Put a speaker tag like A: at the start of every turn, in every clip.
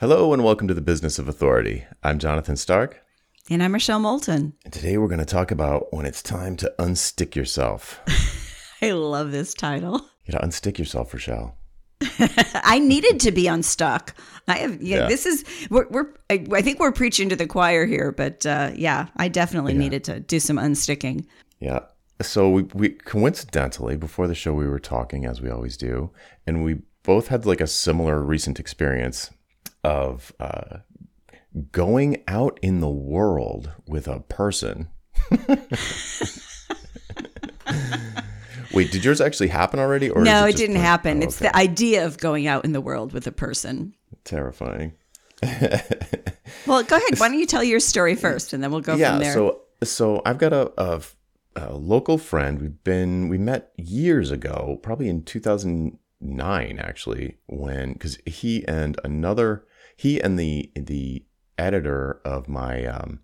A: Hello and welcome to the Business of Authority. I'm Jonathan Stark.
B: And I'm Rochelle Moulton.
A: And today we're going to talk about when it's time to unstick yourself.
B: I love this title.
A: You gotta unstick yourself, Rochelle.
B: I needed to be unstuck. I have, yeah, yeah. this is, we're, we're, I think we're preaching to the choir here, but uh, yeah, I definitely yeah. needed to do some unsticking.
A: Yeah. So we, we coincidentally, before the show, we were talking as we always do, and we both had like a similar recent experience of uh, going out in the world with a person. Wait, did yours actually happen already?
B: Or no, it, it didn't happen. Oh, it's the idea of going out in the world with a person.
A: Terrifying.
B: well, go ahead. Why don't you tell your story first, and then we'll go yeah, from there.
A: So, so I've got a, a, a local friend. We've been we met years ago, probably in 2009, actually, when because he and another he and the the editor of my um,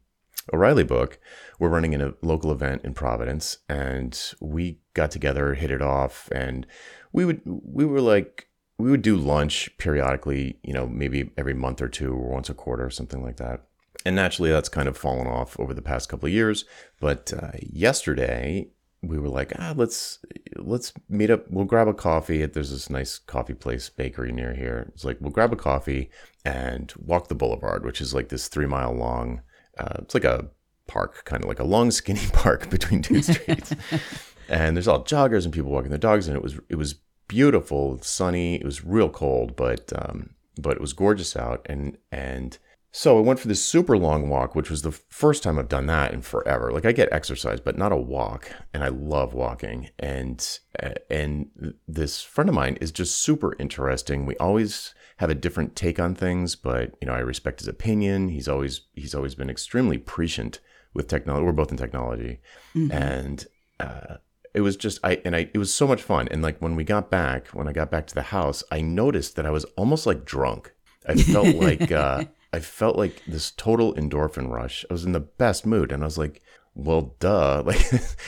A: O'Reilly book were running in a local event in Providence, and we got together, hit it off, and we would we were like we would do lunch periodically, you know, maybe every month or two or once a quarter or something like that. And naturally, that's kind of fallen off over the past couple of years. But uh, yesterday, we were like, ah, let's let's meet up. We'll grab a coffee. There's this nice coffee place, bakery near here. It's like we'll grab a coffee and walk the boulevard, which is like this three mile long. Uh, it's like a park, kind of like a long, skinny park between two streets. and there's all joggers and people walking their dogs, and it was it was beautiful, sunny. It was real cold, but um, but it was gorgeous out, and and so I went for this super long walk, which was the first time I've done that in forever. Like I get exercise, but not a walk, and I love walking. And uh, and this friend of mine is just super interesting. We always have a different take on things, but you know I respect his opinion. He's always he's always been extremely prescient with technology. We're both in technology, mm-hmm. and uh, it was just I and I it was so much fun. And like when we got back, when I got back to the house, I noticed that I was almost like drunk. I felt like. Uh, I felt like this total endorphin rush. I was in the best mood, and I was like, "Well, duh!" Like,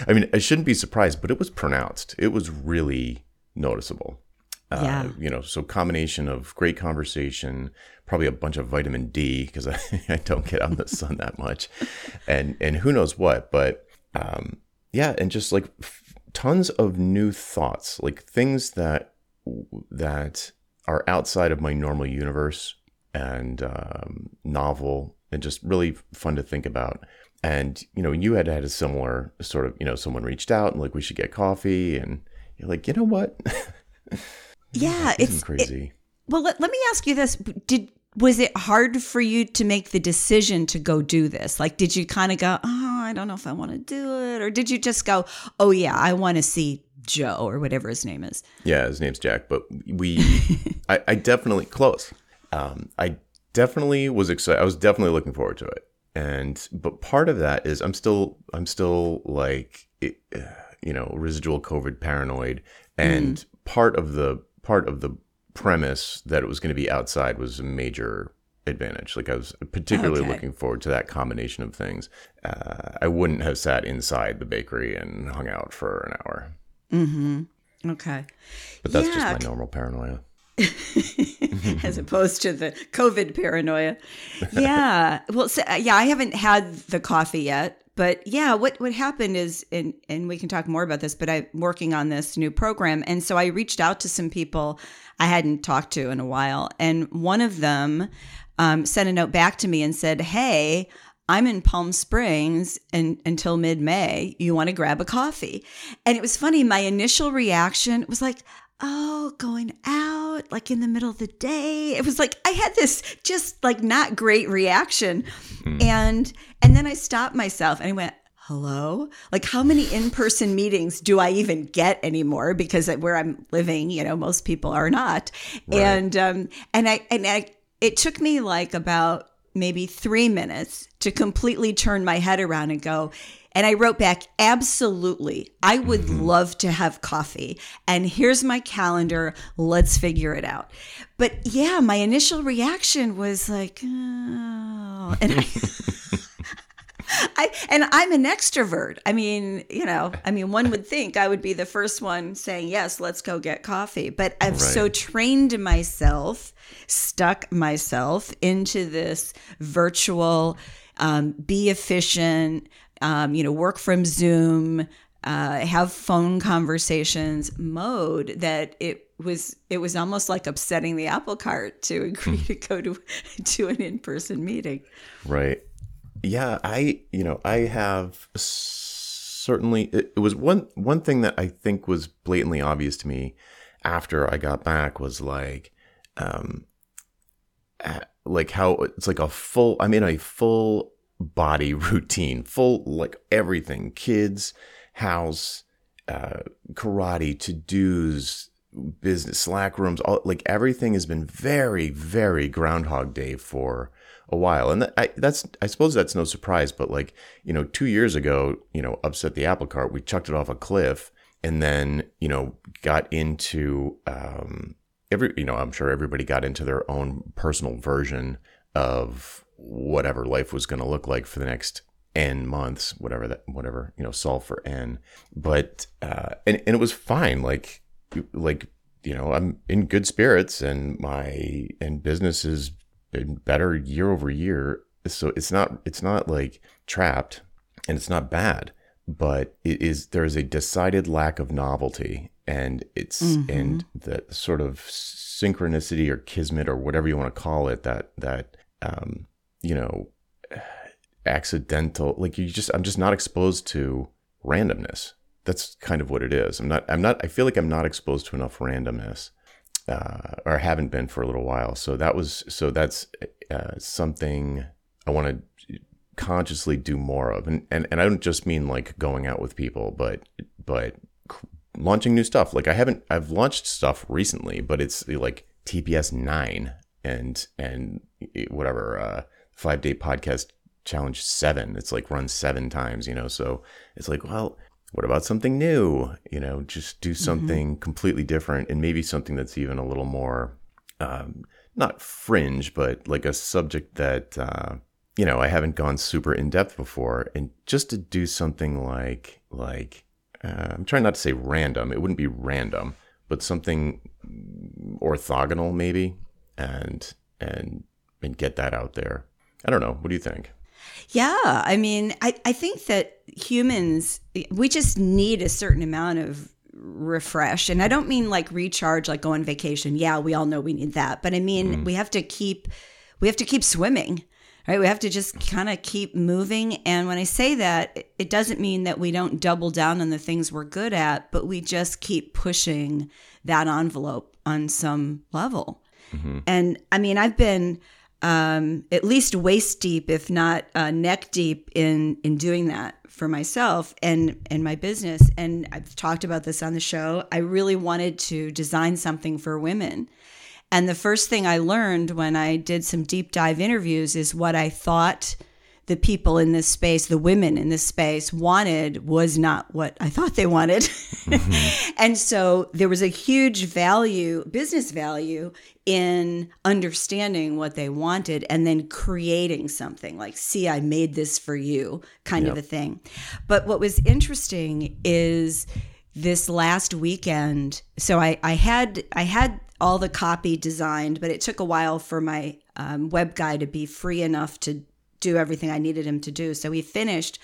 A: I mean, I shouldn't be surprised, but it was pronounced. It was really noticeable. Uh, yeah. Uh, you know, so combination of great conversation, probably a bunch of vitamin D because I, I don't get out in the sun that much, and and who knows what, but um, yeah, and just like f- tons of new thoughts, like things that that are outside of my normal universe and um, novel and just really fun to think about. And you know, you had had a similar sort of, you know, someone reached out and like we should get coffee, and you're like, you know what?
B: yeah, it's crazy. It, well, let, let me ask you this: Did was it hard for you to make the decision to go do this? Like, did you kind of go, oh, I don't know if I want to do it, or did you just go, oh yeah, I want to see Joe or whatever his name is?
A: Yeah, his name's Jack, but we, I, I definitely close um, I definitely was excited. I was definitely looking forward to it. And but part of that is I'm still I'm still like you know residual COVID paranoid, and mm. part of the part of the premise that it was going to be outside was a major advantage. Like I was particularly okay. looking forward to that combination of things. Uh, I wouldn't have sat inside the bakery and hung out for an hour.
B: Mm-hmm. Okay.
A: But that's yeah. just my normal paranoia.
B: as opposed to the COVID paranoia. Yeah. Well, so, yeah, I haven't had the coffee yet, but yeah, what what happened is, and and we can talk more about this, but I'm working on this new program, and so I reached out to some people I hadn't talked to in a while, and one of them um, sent a note back to me and said, "Hey." I'm in Palm Springs and, until mid May. You want to grab a coffee? And it was funny. My initial reaction was like, oh, going out like in the middle of the day. It was like I had this just like not great reaction. Mm. And and then I stopped myself and I went, hello like how many in-person meetings do i even get anymore because where i'm living you know most people are not right. and um and i and i it took me like about maybe three minutes to completely turn my head around and go and I wrote back, absolutely. I would mm-hmm. love to have coffee. And here's my calendar. Let's figure it out. But yeah, my initial reaction was like, oh. And I, I and I'm an extrovert. I mean, you know, I mean, one would think I would be the first one saying yes, let's go get coffee. But I've right. so trained myself, stuck myself into this virtual, um, be efficient, um, you know, work from Zoom, uh, have phone conversations mode that it was it was almost like upsetting the apple cart to agree hmm. to go to to an in-person meeting
A: right yeah i you know i have certainly it, it was one one thing that i think was blatantly obvious to me after i got back was like um like how it's like a full i'm in a full body routine full like everything kids house uh, karate to dos business slack rooms all like everything has been very very groundhog day for a while. And that, I, that's i suppose that's no surprise but like you know two years ago you know upset the apple cart we chucked it off a cliff and then you know got into um every you know i'm sure everybody got into their own personal version of whatever life was going to look like for the next n months whatever that whatever you know solve for n. But uh and, and it was fine. Like like you know i'm in good spirits and my and business has been better year over year. So it's not it's not like trapped and it's not bad but it is there is a decided lack of novelty and it's mm-hmm. and the sort of synchronicity or kismet or whatever you want to call it that that um you know accidental like you just i'm just not exposed to randomness that's kind of what it is. I'm not. I'm not. I feel like I'm not exposed to enough randomness, uh, or haven't been for a little while. So that was. So that's uh, something I want to consciously do more of, and, and and I don't just mean like going out with people, but but launching new stuff. Like I haven't. I've launched stuff recently, but it's like TPS nine and and whatever uh, five day podcast challenge seven. It's like run seven times, you know. So it's like well what about something new? You know, just do mm-hmm. something mm-hmm. completely different and maybe something that's even a little more, um, not fringe, but like a subject that, uh, you know, I haven't gone super in depth before. And just to do something like, like, uh, I'm trying not to say random, it wouldn't be random, but something orthogonal maybe, and, and, and get that out there. I don't know. What do you think?
B: Yeah. I mean, I, I think that humans, we just need a certain amount of refresh. And I don't mean like recharge, like go on vacation. Yeah, we all know we need that. But I mean, mm. we have to keep, we have to keep swimming. Right, we have to just kind of keep moving. And when I say that, it doesn't mean that we don't double down on the things we're good at, but we just keep pushing that envelope on some level. Mm-hmm. And I mean, I've been um, at least waist deep, if not uh, neck deep, in in doing that for myself and and my business. And I've talked about this on the show. I really wanted to design something for women. And the first thing I learned when I did some deep dive interviews is what I thought the people in this space, the women in this space wanted was not what I thought they wanted. Mm-hmm. and so there was a huge value, business value in understanding what they wanted and then creating something like, see, I made this for you kind yep. of a thing. But what was interesting is this last weekend. So I, I had, I had all the copy designed, but it took a while for my um, web guy to be free enough to do everything I needed him to do. So he finished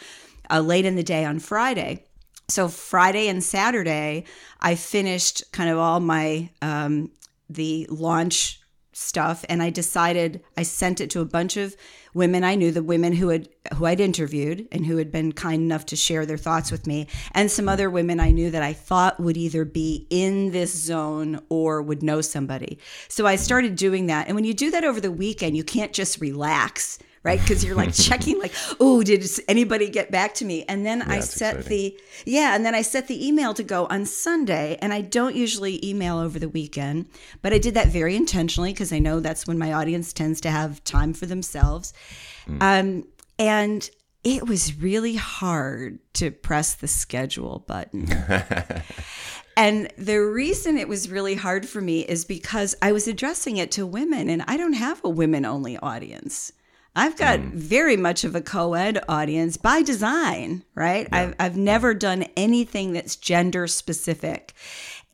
B: uh, late in the day on Friday. So Friday and Saturday, I finished kind of all my um, the launch stuff, and I decided I sent it to a bunch of women I knew, the women who had who I'd interviewed and who had been kind enough to share their thoughts with me, and some other women I knew that I thought would either be in this zone or would know somebody. So I started doing that, and when you do that over the weekend, you can't just relax right? Because you're like checking, like, oh, did anybody get back to me? And then yeah, I set exciting. the yeah, and then I set the email to go on Sunday. And I don't usually email over the weekend, but I did that very intentionally because I know that's when my audience tends to have time for themselves. Mm. Um, and it was really hard to press the schedule button. and the reason it was really hard for me is because I was addressing it to women, and I don't have a women only audience. I've got mm. very much of a co-ed audience by design, right? I've I've never done anything that's gender specific.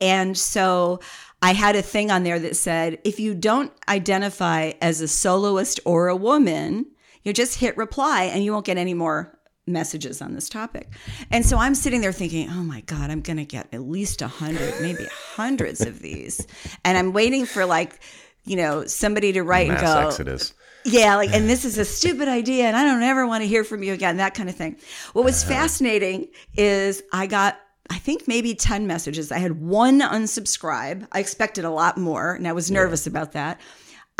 B: And so I had a thing on there that said, if you don't identify as a soloist or a woman, you just hit reply and you won't get any more messages on this topic. And so I'm sitting there thinking, oh my God, I'm going to get at least a hundred, maybe hundreds of these. And I'm waiting for like, you know, somebody to write
A: Mass
B: and go,
A: exodus.
B: Yeah, like, and this is a stupid idea, and I don't ever want to hear from you again, that kind of thing. What was uh-huh. fascinating is I got, I think maybe 10 messages. I had one unsubscribe. I expected a lot more, and I was nervous about that.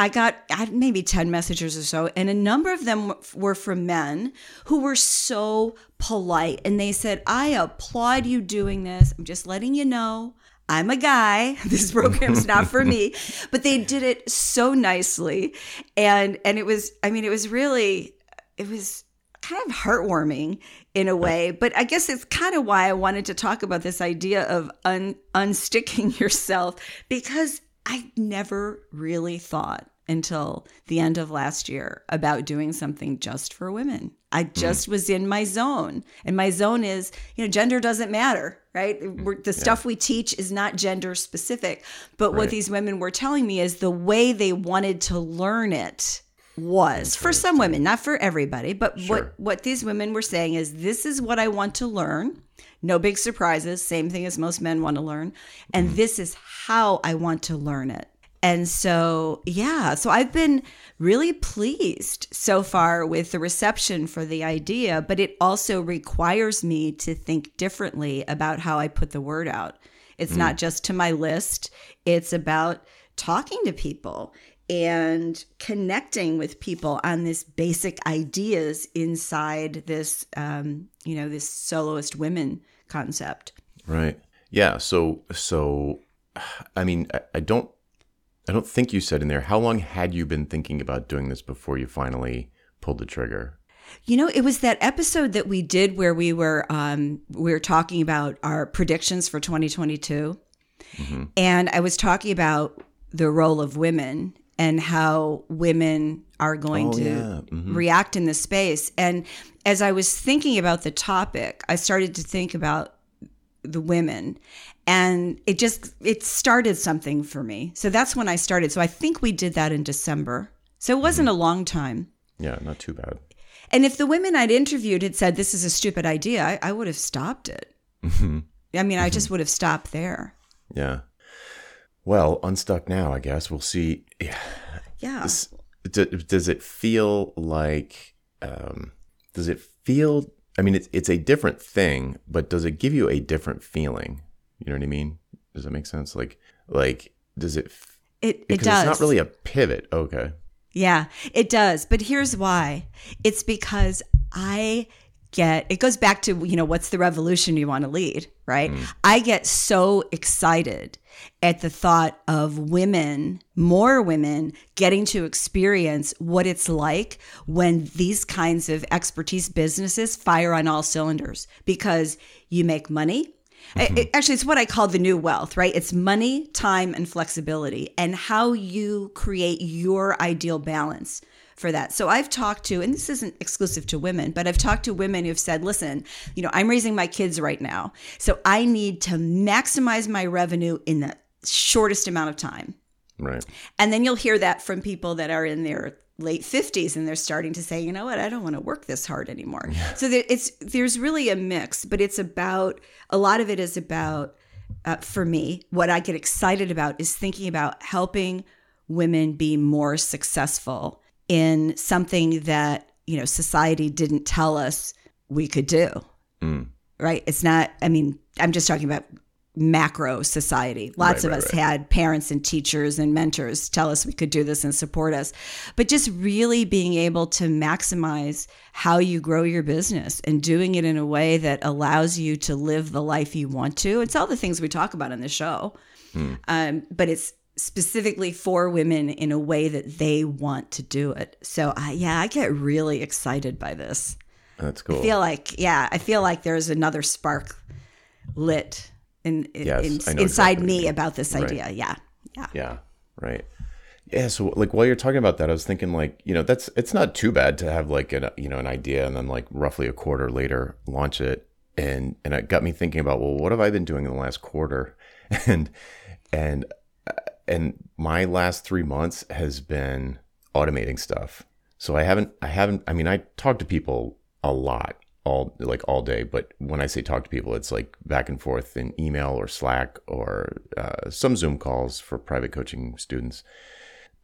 B: I got I maybe 10 messages or so, and a number of them were from men who were so polite. And they said, I applaud you doing this. I'm just letting you know. I'm a guy. This program's not for me. But they did it so nicely. And and it was, I mean, it was really, it was kind of heartwarming in a way. But I guess it's kind of why I wanted to talk about this idea of un, unsticking yourself because I never really thought until the end of last year about doing something just for women. I mm. just was in my zone. And my zone is, you know, gender doesn't matter, right? Mm. We're, the stuff we teach is not gender specific. But what these women were telling me is the way they wanted to learn it was for some women, not for everybody, but
A: Sure.
B: what what these women were saying is this is what I want to learn. No big surprises, same thing as most men want to learn, and mm. this is how I want to learn it. And so, yeah, so I've been really pleased so far with the reception for the idea, but it also requires me to think differently about how I put the word out. It's not just to my list, it's about talking to people and connecting with people on this basic ideas inside this um, you know this soloist women concept
A: Right. Yeah. So so I mean I, I don't I don't think you said in there how long had you been thinking about doing this before you finally pulled the trigger?
B: you know it was that episode that we did where we were um, we were talking about our predictions for 2022 and i was talking about the role of women and how women are going
A: Oh,
B: to
A: yeah. Mhm.
B: react in this space. And as I was thinking about the topic, I started to think about the women and it just it started something for me. So that's when I started. So I think we did that in December. So it wasn't mm-hmm. a long time.
A: Yeah, not too bad.
B: And if the women I'd interviewed had said this is a stupid idea, I, I would have stopped it. Mm-hmm. I mean, I mm-hmm. just would have stopped there.
A: Yeah. Well, unstuck now, I guess. We'll see. Yeah.
B: Yeah.
A: This- d- does it feel like um, does it feel i mean it's, it's a different thing but does it give you a different feeling you know what i mean does that make sense like like does it f-
B: It it does.
A: it's not really a pivot okay
B: Yeah, it does. But here's why. It's because I get it goes back to, you know, what's the revolution you want to lead, right? Mm. I get so excited at the thought of women, more women getting to experience what it's like when these kinds of expertise businesses fire on all cylinders because you make money, I- mm-hmm. it- actually, it's what I call the new wealth, right? It's money, time, and flexibility, and how you create your ideal balance for that. So I've talked to, and this isn't exclusive to women, but I've talked to women who've said, listen, you know, I'm raising my kids right now. So I need to maximize my revenue in the shortest amount of time.
A: right
B: And then you'll hear that from people that are in their late 50s and they're starting to say, you know what, I don't want to work this hard anymore. So there, it's there's really a mix, but it's about a lot of it is about uh, for me, what I get excited about is thinking about helping women be more successful in something that, you know, society didn't tell us we could do.
A: Mm.
B: Right? It's not I mean, I'm just talking about macro society. Lots
A: Right,
B: of
A: right,
B: us
A: right.
B: had parents and teachers and mentors tell us we could do this and support us. But just really being able to maximize how you grow your business and doing it in a way that allows you to live the life you want to. It's all the things we talk about in the show.
A: Hmm.
B: Um, but it's specifically for women in a way that they want to do it. So, I, yeah, I get really excited by this.
A: that's cool
B: I feel like, yeah, I feel like there's another spark lit in,
A: Yes,
B: in- inside
A: exactly
B: me about this
A: Right.
B: idea. Yeah. Yeah.
A: yeah right Yeah, so like while you're talking about that, I was thinking like, you know, that's it's not too bad to have like an you know an idea and then like roughly a quarter later launch it, and and it got me thinking about well, what have I been doing in the last quarter, and and uh, and my last three months has been automating stuff. So I haven't I haven't I mean I talk to people a lot all like all day but when i say talk to people it's like back and forth in email or slack or uh, some zoom calls for private coaching students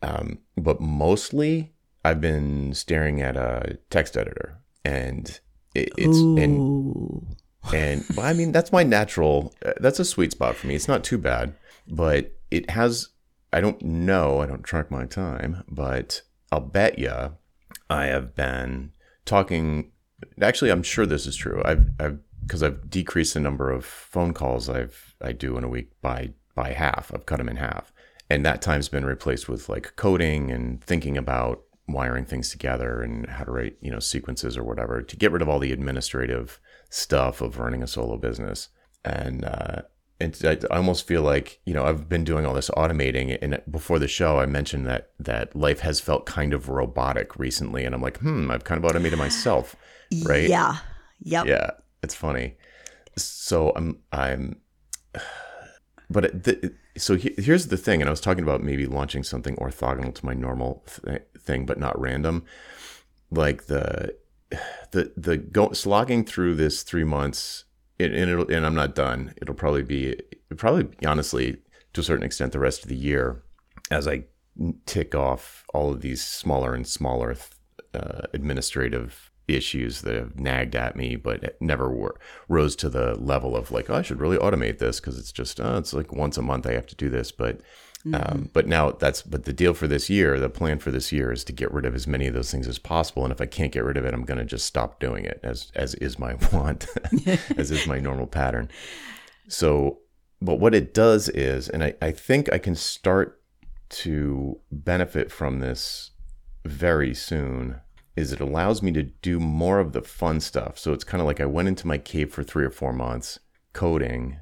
A: um, but mostly I've been staring at a text editor and it, it's Ooh. and and well, I mean that's my natural uh, that's a sweet spot for me. It's not too bad, but it has I don't know, I don't track my time, but I'll bet you I have been talking actually I'm sure this is true. I've I've because I've decreased the number of phone calls I've I do in a week by by half. I've cut them in half and that time's been replaced with like coding and thinking about wiring things together and how to write you know sequences or whatever to get rid of all the administrative stuff of running a solo business and uh and I, almost feel like you know I've been doing all this automating, and before the show I mentioned that that life has felt kind of robotic recently, and I'm like, hmm, I've kind of automated myself, right?
B: Yeah, yep.
A: Yeah, it's funny. So I'm I'm, but the, so he, here's the thing, and I was talking about maybe launching something orthogonal to my normal th- thing, but not random. Like the the the go, slogging through this three months, and, and, and I'm not done. It'll probably be probably honestly to a certain extent the rest of the year as I tick off all of these smaller and smaller uh, administrative issues that have nagged at me, but never were, rose to the level of like, oh, I should really automate this because it's just oh, it's like once a month I have to do this. But mm-hmm. um, but now that's but the deal for this year, the plan for this year is to get rid of as many of those things as possible. And if I can't get rid of it, I'm going to just stop doing it as as is my want, as is my normal pattern. So, but what it does is, and I, I think I can start to benefit from this very soon is it allows me to do more of the fun stuff. So it's kind of like I went into my cave for three or four months coding,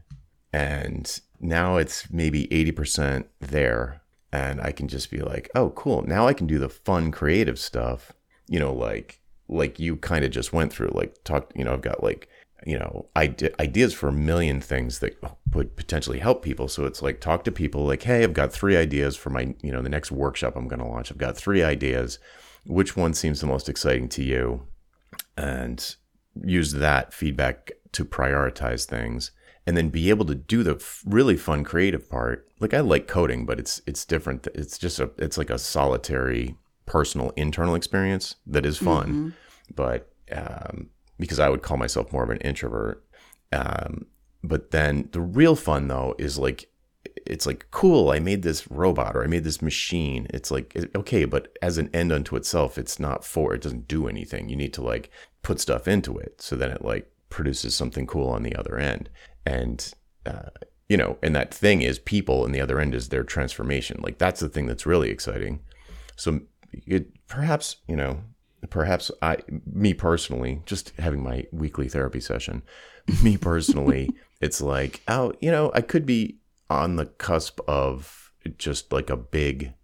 A: and now it's maybe 80% there. And I can just be like, oh, cool. Now I can do the fun, creative stuff, you know, like, like you kind of just went through, like, talk, you know, I've got like, you know, ideas for a million things that would potentially help people. So it's like, talk to people like, hey, I've got three ideas for my, you know, the next workshop I'm going to launch. I've got three ideas which one seems the most exciting to you and use that feedback to prioritize things and then be able to do the f- really fun creative part. Like i like coding but it's it's different it's just a it's like a solitary personal internal experience that is fun. Mm-hmm. but um, because i would call myself more of an introvert um, but then the real fun though is like it's like cool i made this robot or i made this machine. It's like okay but as an end unto itself it's not for it doesn't do anything. You need to like put stuff into it so then it like produces something cool on the other end and uh, you know and that thing is people and the other end is their transformation like that's the thing that's really exciting so it, perhaps you know perhaps i me personally just having my weekly therapy session me personally it's like oh you know i could be on the cusp of just like a big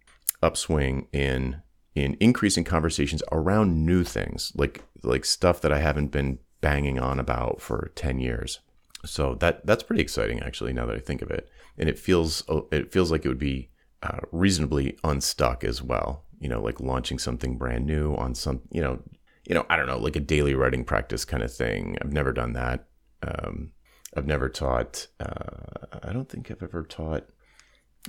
A: upswing in in increasing conversations around new things like like stuff that I haven't been banging on about for 10 years. So that that's pretty exciting actually now that I think of it. And it feels it feels like it would be uh, reasonably unstuck as well. You know, like launching something brand new on some, you know, you know, I don't know, like a daily writing practice kind of thing. I've never done that. Um, I've never taught. Uh, I don't think I've ever taught.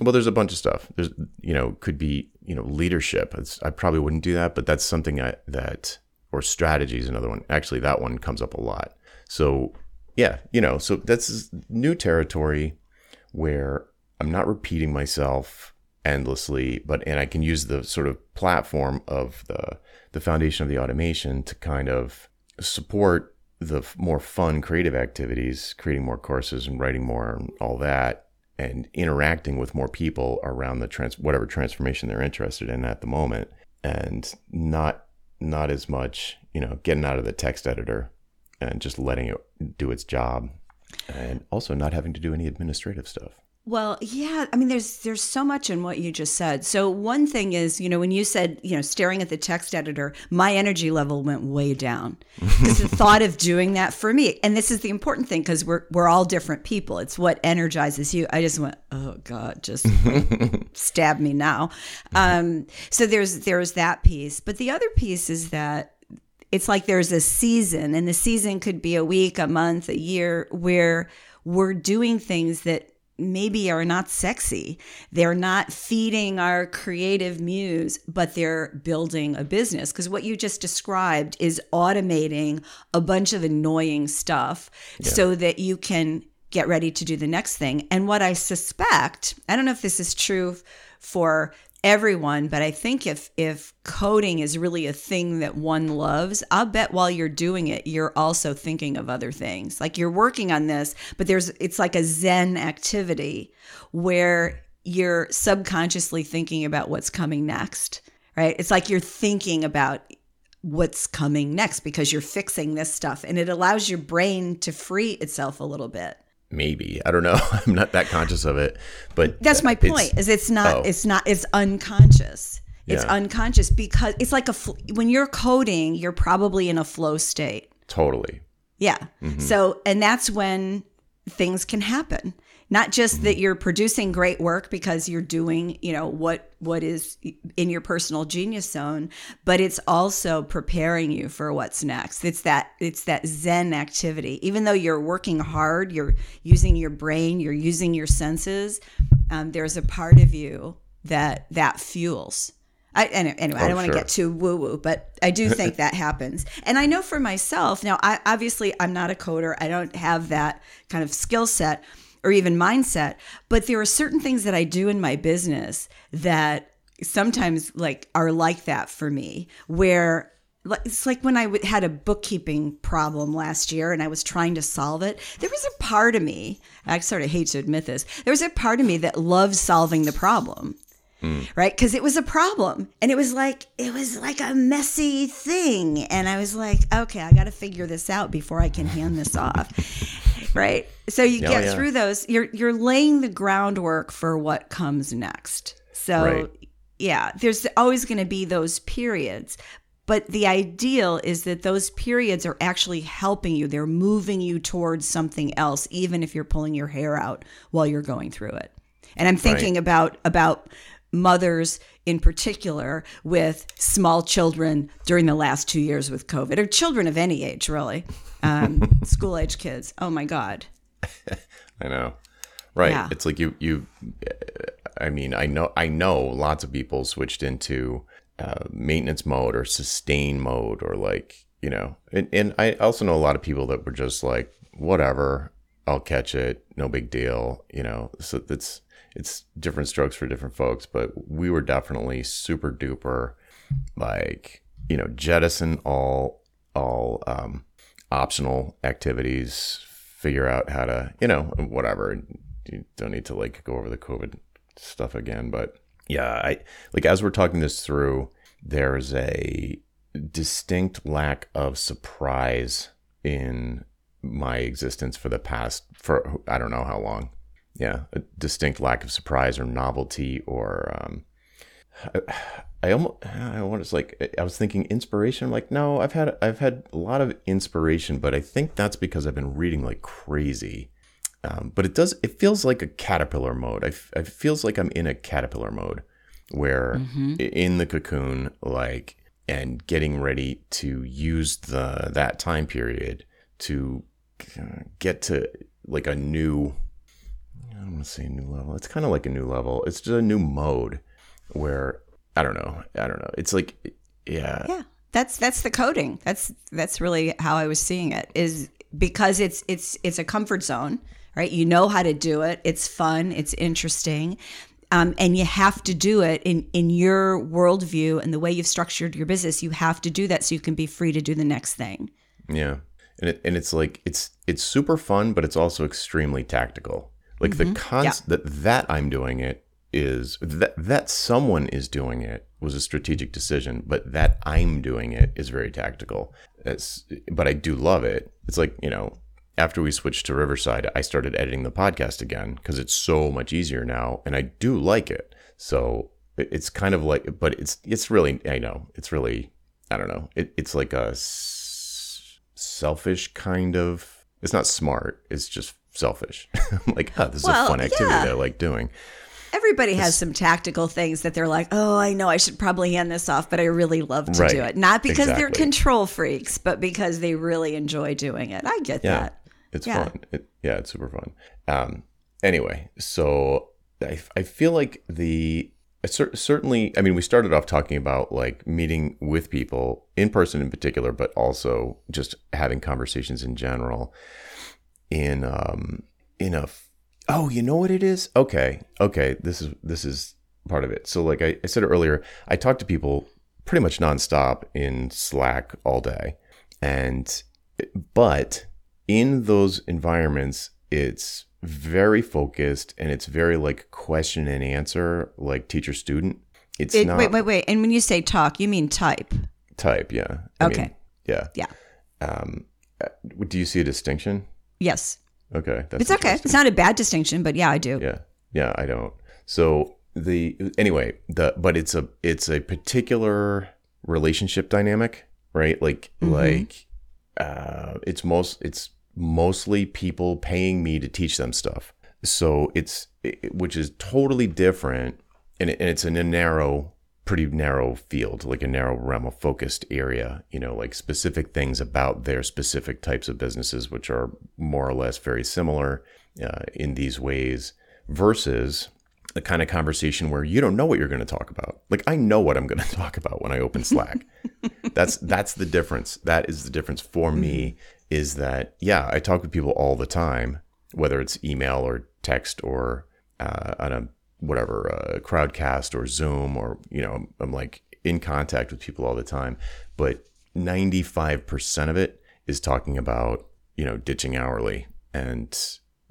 A: Well, there's a bunch of stuff. There's, you know, could be, you know, leadership. It's, I probably wouldn't do that, but that's something I, that, or strategy is another one. Actually, that one comes up a lot. So, yeah, you know, so that's new territory where I'm not repeating myself endlessly, but and I can use the sort of platform of the the foundation of the automation to kind of support the more fun creative activities, creating more courses and writing more and all that, and interacting with more people around the trans whatever transformation they're interested in at the moment, and not not as much you know getting out of the text editor and just letting it do its job, and also not having to do any administrative stuff.
B: Well, yeah, I mean there's there's so much in what you just said. So one thing is, you know, when you said, you know, staring at the text editor, my energy level went way down. Because the thought of doing that for me, and this is the important thing because we're we're all different people. It's what energizes you. I just went, oh God, just stab me now. Um, so there's there's that piece, but the other piece is that it's like there's a season, and the season could be a week, a month, a year, where we're doing things that maybe are not sexy. They're not feeding our creative muse, but they're building a business. Because what you just described is automating a bunch of annoying stuff yeah. so that you can get ready to do the next thing. And what I suspect, I don't know if this is true for everyone, but I think if if coding is really a thing that one loves, I'll bet while you're doing it, you're also thinking of other things. Like you're working on this, but there's it's like a zen activity where you're subconsciously thinking about what's coming next, right? It's like you're thinking about what's coming next because you're fixing this stuff and it allows your brain to free itself a little bit
A: maybe. I don't know. I'm not that conscious of it but
B: that's my point it's, is it's not oh. it's not it's unconscious. It's yeah. unconscious because it's like a when you're coding you're probably in a flow state.
A: Totally.
B: Yeah. Mm-hmm. so and that's when things can happen not just that you're producing great work because you're doing you know what what is in your personal genius zone but it's also preparing you for what's next it's that it's that zen activity even though you're working hard you're using your brain you're using your senses um, there's a part of you that that fuels I, anyway, oh, I don't want to sure. get too woo woo, but I do think that happens. And I know for myself, now, I, obviously, I'm not a coder. I don't have that kind of skill set or even mindset. But there are certain things that I do in my business that sometimes like are like that for me, where it's like when I had a bookkeeping problem last year and I was trying to solve it. There was a part of me, I sort of hate to admit this, there was a part of me that loved solving the problem. Mm. Right? Because it was a problem. And it was like, it was like a messy thing. And I was like, okay, I got to figure this out before I can hand this off. Right? So you oh, get yeah. through those. You're you're laying the groundwork for what comes next. So right. yeah, there's always going to be those periods. But the ideal is that those periods are actually helping you. They're moving you towards something else, even if you're pulling your hair out while you're going through it. And I'm thinking right. about about mothers in particular with small children during the last two years with COVID, or children of any age, really, um, school age kids. Oh my God.
A: I know. Right. Yeah. It's like you, you, I mean, I know, I know lots of people switched into uh, maintenance mode or sustain mode or like, you know, and, and I also know a lot of people that were just like, whatever, I'll catch it. No big deal. You know, so it's, it's different strokes for different folks, but we were definitely super duper like, you know, jettison all all um, optional activities, figure out how to, you know, whatever. You don't need to like go over the COVID stuff again, but yeah, I like as we're talking this through, there's a distinct lack of surprise in my existence for the past for I don't know how long yeah, a distinct lack of surprise or novelty or um, I, I almost I want to like I was thinking inspiration. I'm like, no, I've had I've had a lot of inspiration, but I think that's because I've been reading like crazy. Um, but it does it feels like a caterpillar mode. I, it feels like I'm in a caterpillar mode where mm-hmm. in the cocoon, like and getting ready to use the that time period to get to like a new I don't want to say new level. It's kind of like a new level. It's just a new mode where I don't know. I don't know. It's like yeah.
B: Yeah. That's that's the coding. That's that's really how I was seeing it. Is because it's it's it's a comfort zone, right? You know how to do it. It's fun. It's interesting. Um, and you have to do it in in your worldview and the way you've structured your business. You have to do that so you can be free to do the next thing.
A: Yeah, and it, and it's like it's it's super fun, but it's also extremely tactical. Like mm-hmm. the concept yeah. that that I'm doing it is that that someone is doing it was a strategic decision, but that I'm doing it is very tactical. It's, but I do love it. It's like you know, after we switched to Riverside, I started editing the podcast again because it's so much easier now, and I do like it. So it's kind of like, but it's it's really I know it's really I don't know it, it's like a selfish kind of. It's not smart. It's just selfish. Like, oh, this is
B: Well,
A: a fun activity
B: yeah.
A: that I like doing.
B: Everybody has some tactical things that they're like, oh, I know I should probably hand this off, but I really love to
A: Right.
B: do it. Not because they're control freaks, but because they really enjoy doing it. I get
A: Yeah,
B: that.
A: it's
B: Yeah.
A: fun. It, yeah, it's super fun. Um, anyway, so I, I feel like the cer- certainly. I mean, we started off talking about like meeting with people in person in particular, but also just having conversations in general. In um, in a f- oh, you know what it is? Okay, okay. This is this is part of it. So, like I, I said earlier, I talk to people pretty much nonstop in Slack all day, and but in those environments it's very focused and it's very like question and answer like teacher student it's
B: It-
A: not
B: wait, wait, wait. And when you say talk, you mean type.
A: type yeah I
B: Okay.
A: mean, yeah
B: Yeah.
A: um uh, do you see a distinction
B: Yes.
A: okay that's
B: It's okay. It's not a bad distinction, but yeah, I do.
A: yeah yeah i don't so the anyway the but it's a it's a particular relationship dynamic right like like uh it's most it's mostly people paying me to teach them stuff. So it's it, which is totally different and, it, and it's in a narrow pretty narrow field like a narrow realm of focused area you know like specific things about their specific types of businesses which are more or less very similar uh, in these ways versus the kind of conversation where you don't know what you're going to talk about. Like i know what i'm going to talk about when i open slack. That's that's the difference. That is the difference for me is that yeah i talk with people all the time whether it's email or text or uh, on a whatever uh, crowdcast or zoom or you know i'm like in contact with people all the time. But 95% of it is talking about you know ditching hourly and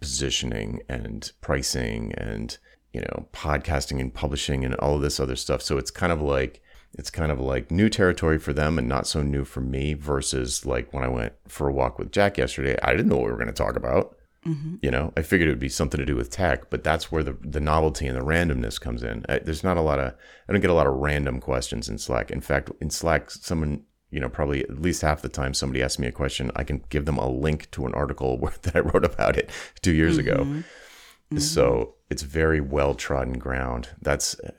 A: positioning and pricing and you know podcasting and publishing and all of this other stuff. So it's kind of like it's kind of like new territory for them and not so new for me versus like when i went for a walk with jack yesterday i didn't know what we were going to talk about. Mm-hmm. You know i figured it would be something to do with tech but that's where the, the novelty and the randomness comes in. I, there's not a lot of i don't get a lot of random questions in slack. In fact in slack someone you know probably at least half the time somebody asks me a question i can give them a link to an article where, that i wrote about it two years ago mm-hmm. So it's very well trodden ground that's uh,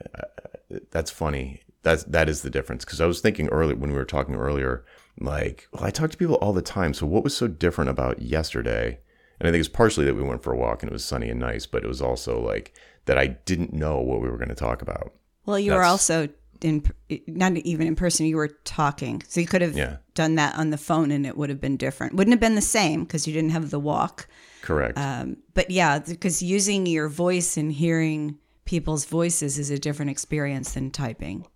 A: that's funny that's that is the difference because i was thinking earlier when we were talking earlier like well i talk to people all the time so what was so different about yesterday and i think it's partially that we went for a walk and it was sunny and nice but it was also like that i didn't know what we were going to talk about
B: Well, you were also in, not even in person, you were talking. So you could have
A: Yeah.
B: done that on the phone and it would have been different. Wouldn't have been the same because you didn't have the walk.
A: Correct.
B: Um, but yeah, because using your voice and hearing people's voices is a different experience than typing.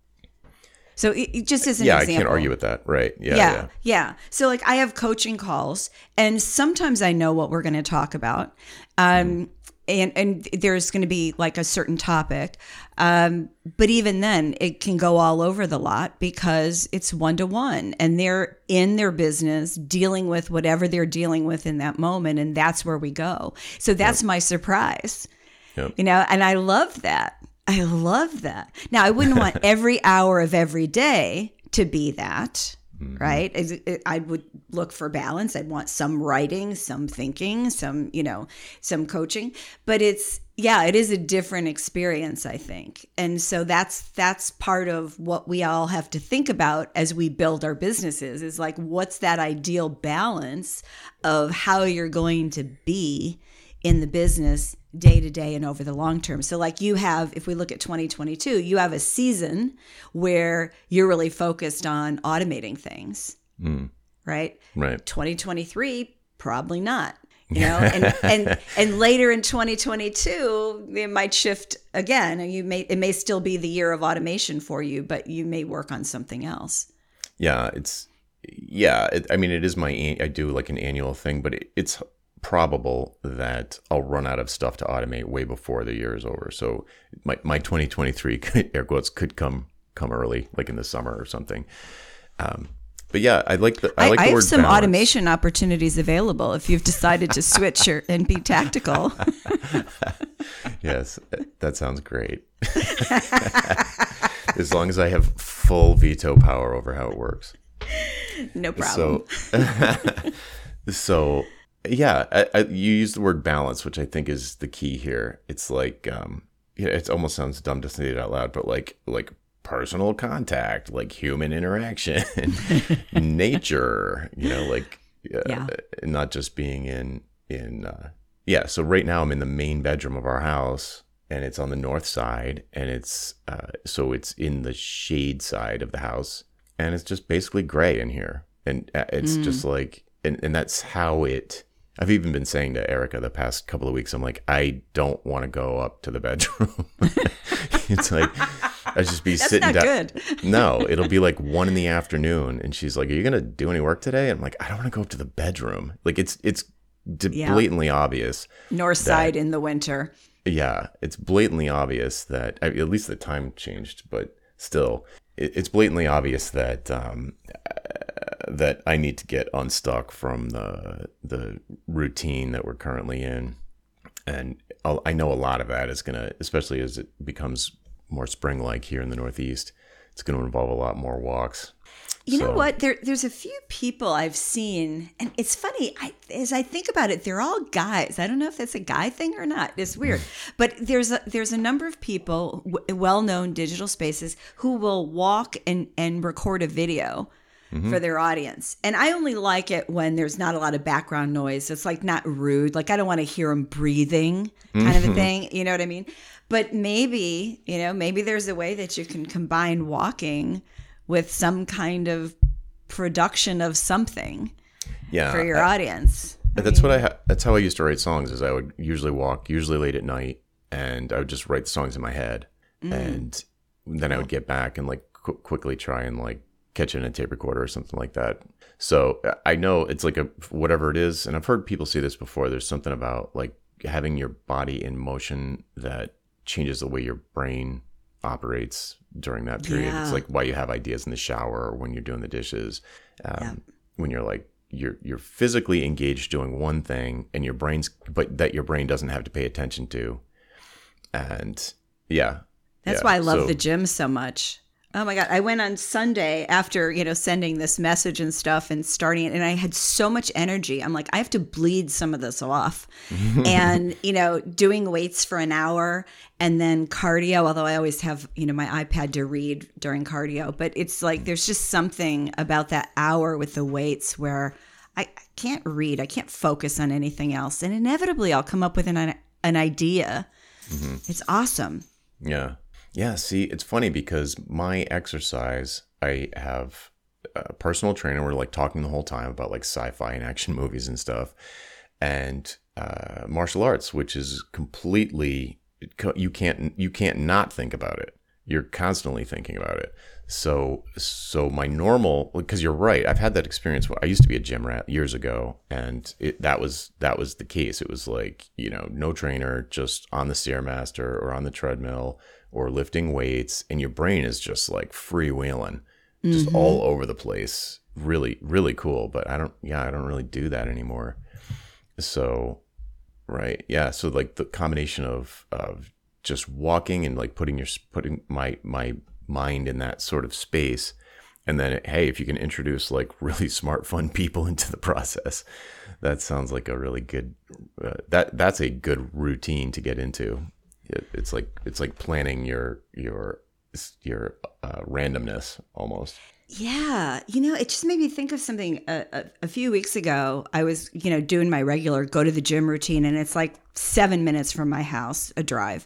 B: So it, it just as an
A: yeah i can't argue with that. Right. Yeah
B: yeah,
A: yeah,
B: yeah, So like I have coaching calls, and sometimes I know what we're going to talk about, um, and and there's going to be like a certain topic, um, but even then it can go all over the lot because it's one to one, and they're in their business dealing with whatever they're dealing with in that moment, and that's where we go. So that's my surprise,
A: Yep.
B: you know, and I love that. I love that. Now, I wouldn't want every hour of every day to be that, right? Is it- I would look for balance. I'd want some writing, some thinking, some, you know, some coaching, but it's yeah, it is a different experience, I think. And so that's that's part of what we all have to think about as we build our businesses is like what's that ideal balance of how you're going to be in the business day to day and over the long term. So, like you have, if we look at 2022, you have a season where you're really focused on automating things, hmm. right?
A: right
B: 2023, probably not. You know, and, and and later in 2022, it might shift again, you may it may still be the year of automation for you, but you may work on something else.
A: Yeah, it's yeah. It, I mean, it is my I do like an annual thing, but it, it's probable that I'll run out of stuff to automate way before the year is over. So my my 2023 air quotes could come come early, like in the summer or something. Um, but yeah, I like the I
B: I,
A: like the
B: I have some
A: balance.
B: automation opportunities available if you've decided to switch or, and be tactical.
A: Yes, that sounds great. as long as I have full veto power over how it works.
B: No problem.
A: So, so yeah, I, I, you use the word balance, which I think is the key here. It's like, um, yeah, it almost sounds dumb to say it out loud, but like, like personal contact, like human interaction, nature, you know, like, uh,
B: Yeah.
A: not just being in, in, uh, yeah. So right now I'm in the main bedroom of our house and it's on the north side and it's, uh, so it's in the shade side of the house and it's just basically gray in here. And uh, it's just like, and, and that's how it, I've even been saying to Erica the past couple of weeks, I'm like, I don't want to go up to the bedroom. it's like, I just be
B: That's
A: sitting
B: not
A: down.
B: good.
A: No, it'll be like one in the afternoon, and she's like, "Are you gonna do any work today?" I'm like, "I don't want to go up to the bedroom." Like it's it's d-
B: Yeah.
A: blatantly obvious.
B: North side in the winter.
A: Yeah, it's blatantly obvious that I- at least the time changed, but still, it, it's blatantly obvious that um, uh, that I need to get unstuck from the the routine that we're currently in, and I'll, I know a lot of that is gonna, especially as it becomes more spring like here in the Northeast, it's gonna involve a lot more walks.
B: You know what? There, there's a few people I've seen, and it's funny. I, as I think about it, they're all guys. I don't know if that's a guy thing or not. It's weird, hmm. but there's a there's a number of people, w- well-known digital spaces, who will walk and and record a video mm-hmm. for their audience. And I only like it when there's not a lot of background noise. So It's like not rude. Like I don't want to hear them breathing, kind of a mm-hmm. thing. You know what I mean? But maybe you know, maybe there's a way that you can combine walking with some kind of production of something
A: Yeah,
B: for your
A: I-
B: audience.
A: that's what I. Ha- that's how I used to write songs. Is I would usually walk, usually late at night, and I would just write the songs in my head, and then I would get back and like qu- quickly try and like catch it in a tape recorder or something like that. So uh, I know it's like a whatever it is, and I've heard people say this before. There's something about like having your body in motion that changes the way your brain operates during that period.
B: Yeah.
A: It's like why you have ideas in the shower or when you're doing the dishes. Um, When you're like you're you're physically engaged doing one thing and your brain's but that your brain doesn't have to pay attention to. And yeah.
B: That's
A: yeah,
B: why I love
A: so-
B: the gym so much. Oh my god, I went on Sunday after, you know, sending this message and stuff and starting it and I had so much energy. I'm like I have to bleed some of this off. and, you know, doing weights for an hour and then cardio, although I always have, you know, my iPad to read during cardio, but it's like there's just something about that hour with the weights where I, I can't read, I can't focus on anything else and inevitably I'll come up with an an idea. Mm-hmm. It's awesome.
A: Yeah. Yeah. See, it's funny because my exercise, I have a personal trainer. We're like talking the whole time about like sci fi and action movies and stuff. And uh, martial arts, which is completely, you can't, you can't not think about it. You're constantly thinking about it. So, so my normal, because you're right. I've had that experience. I used to be a gym rat years ago, and it, that was that was the case. It was like you know, no trainer, just on the stairmaster or on the treadmill or lifting weights, and your brain is just like freewheeling, just mm-hmm. all over the place. Really, really cool. But I don't, yeah, I don't really do that anymore. So, right, yeah. So like the combination of of just walking and like putting your putting my my mind in that sort of space. And then hey if you can introduce like really smart fun people into the process that sounds like a really good uh, that that's a good routine to get into. It, it's like it's like planning your your your uh, randomness almost.
B: Yeah, you know, it just made me think of something. A, a, a few weeks ago, I was, you know, doing my regular go to the gym routine, and it's like seven minutes from my house, a drive,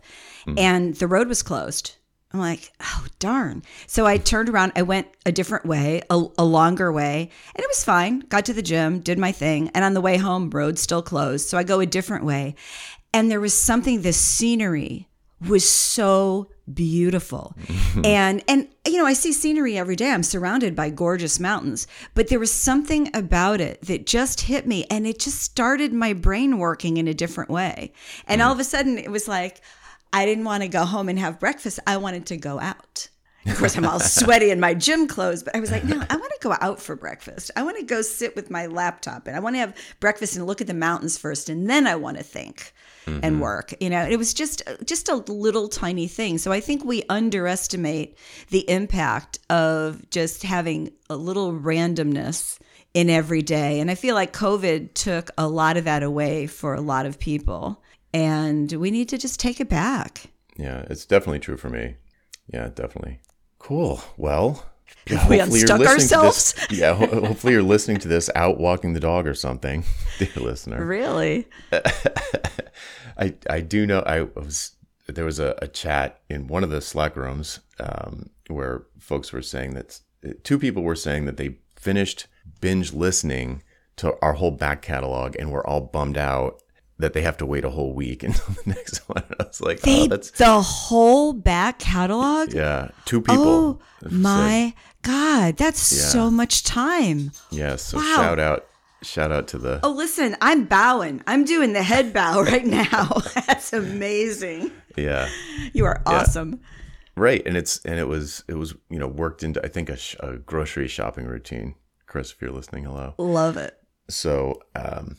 B: and the road was closed. I'm like, oh darn! So I turned around. I went a different way, a, a longer way, and it was fine. Got to the gym, did my thing, and on the way home, road still closed. So I go a different way, and there was something. The scenery was so beautiful and and you know i see scenery every day i'm surrounded by gorgeous mountains but there was something about it that just hit me and it just started my brain working in a different way and all of a mm. sudden it was like i didn't want to go home and have breakfast i wanted to go out of course i'm all sweaty in my gym clothes but i was like no i want to go out for breakfast. I want to go sit with my laptop and I want to have breakfast and look at the mountains first, and then I want to think and mm-hmm. work. You know, it was just just a little tiny thing. So I think we underestimate the impact of just having a little randomness in every day. And I feel like COVID took a lot of that away for a lot of people. And we need to just take it back.
A: Yeah, it's definitely true for me. Yeah, definitely. Cool. Well, yeah,
B: we
A: hopefully you're
B: unstuck ourselves?
A: this- yeah, ho- hopefully you're listening to this out walking the dog or something, dear listener.
B: Really?
A: I I do know I was there was a, a chat in one of the Slack rooms um, where folks were saying that two people were saying that they finished binge listening to our whole back catalog and were all bummed out that they have to wait a whole week until the next one. I was like,
B: They,
A: oh, that's
B: the whole back catalog?
A: yeah, two people.
B: Oh my God, that's
A: Yeah.
B: so much time.
A: yeah. So
B: Wow.
A: shout out, shout out to the
B: Oh, listen, I'm bowing. I'm doing the head bow right now. that's amazing.
A: yeah.
B: You are awesome.
A: Right, and it's and it was it was you know worked into I think a, sh- a grocery shopping routine. Chris, if you're listening, hello.
B: Love it.
A: So um,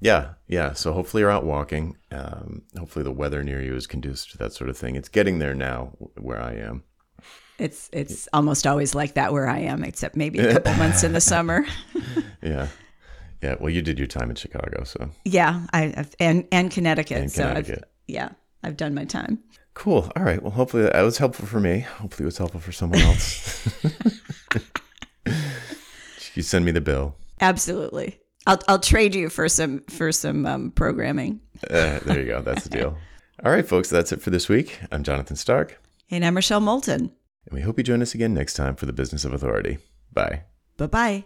A: yeah, yeah. So hopefully you're out walking. Um, hopefully the weather near you is conducive to that sort of thing. It's getting there now where I am.
B: It's it's almost always like that where I am, except maybe a couple months in the summer.
A: Yeah, yeah. Well, you did your time in Chicago, so
B: Yeah, I I've, and and Connecticut.
A: And
B: so I've,
A: Connecticut.
B: yeah, I've done my time.
A: cool. All right. Well, hopefully that was helpful for me. Hopefully it was helpful for someone else. you send me the bill.
B: Absolutely. I'll I'll trade you for some for some um, programming.
A: Uh, there you go. That's the deal. All right, folks. That's it for this week. I'm Jonathan Stark.
B: And I'm Rochelle Moulton.
A: And we hope you join us again next time for the Business of Authority. Bye.
B: Bye bye.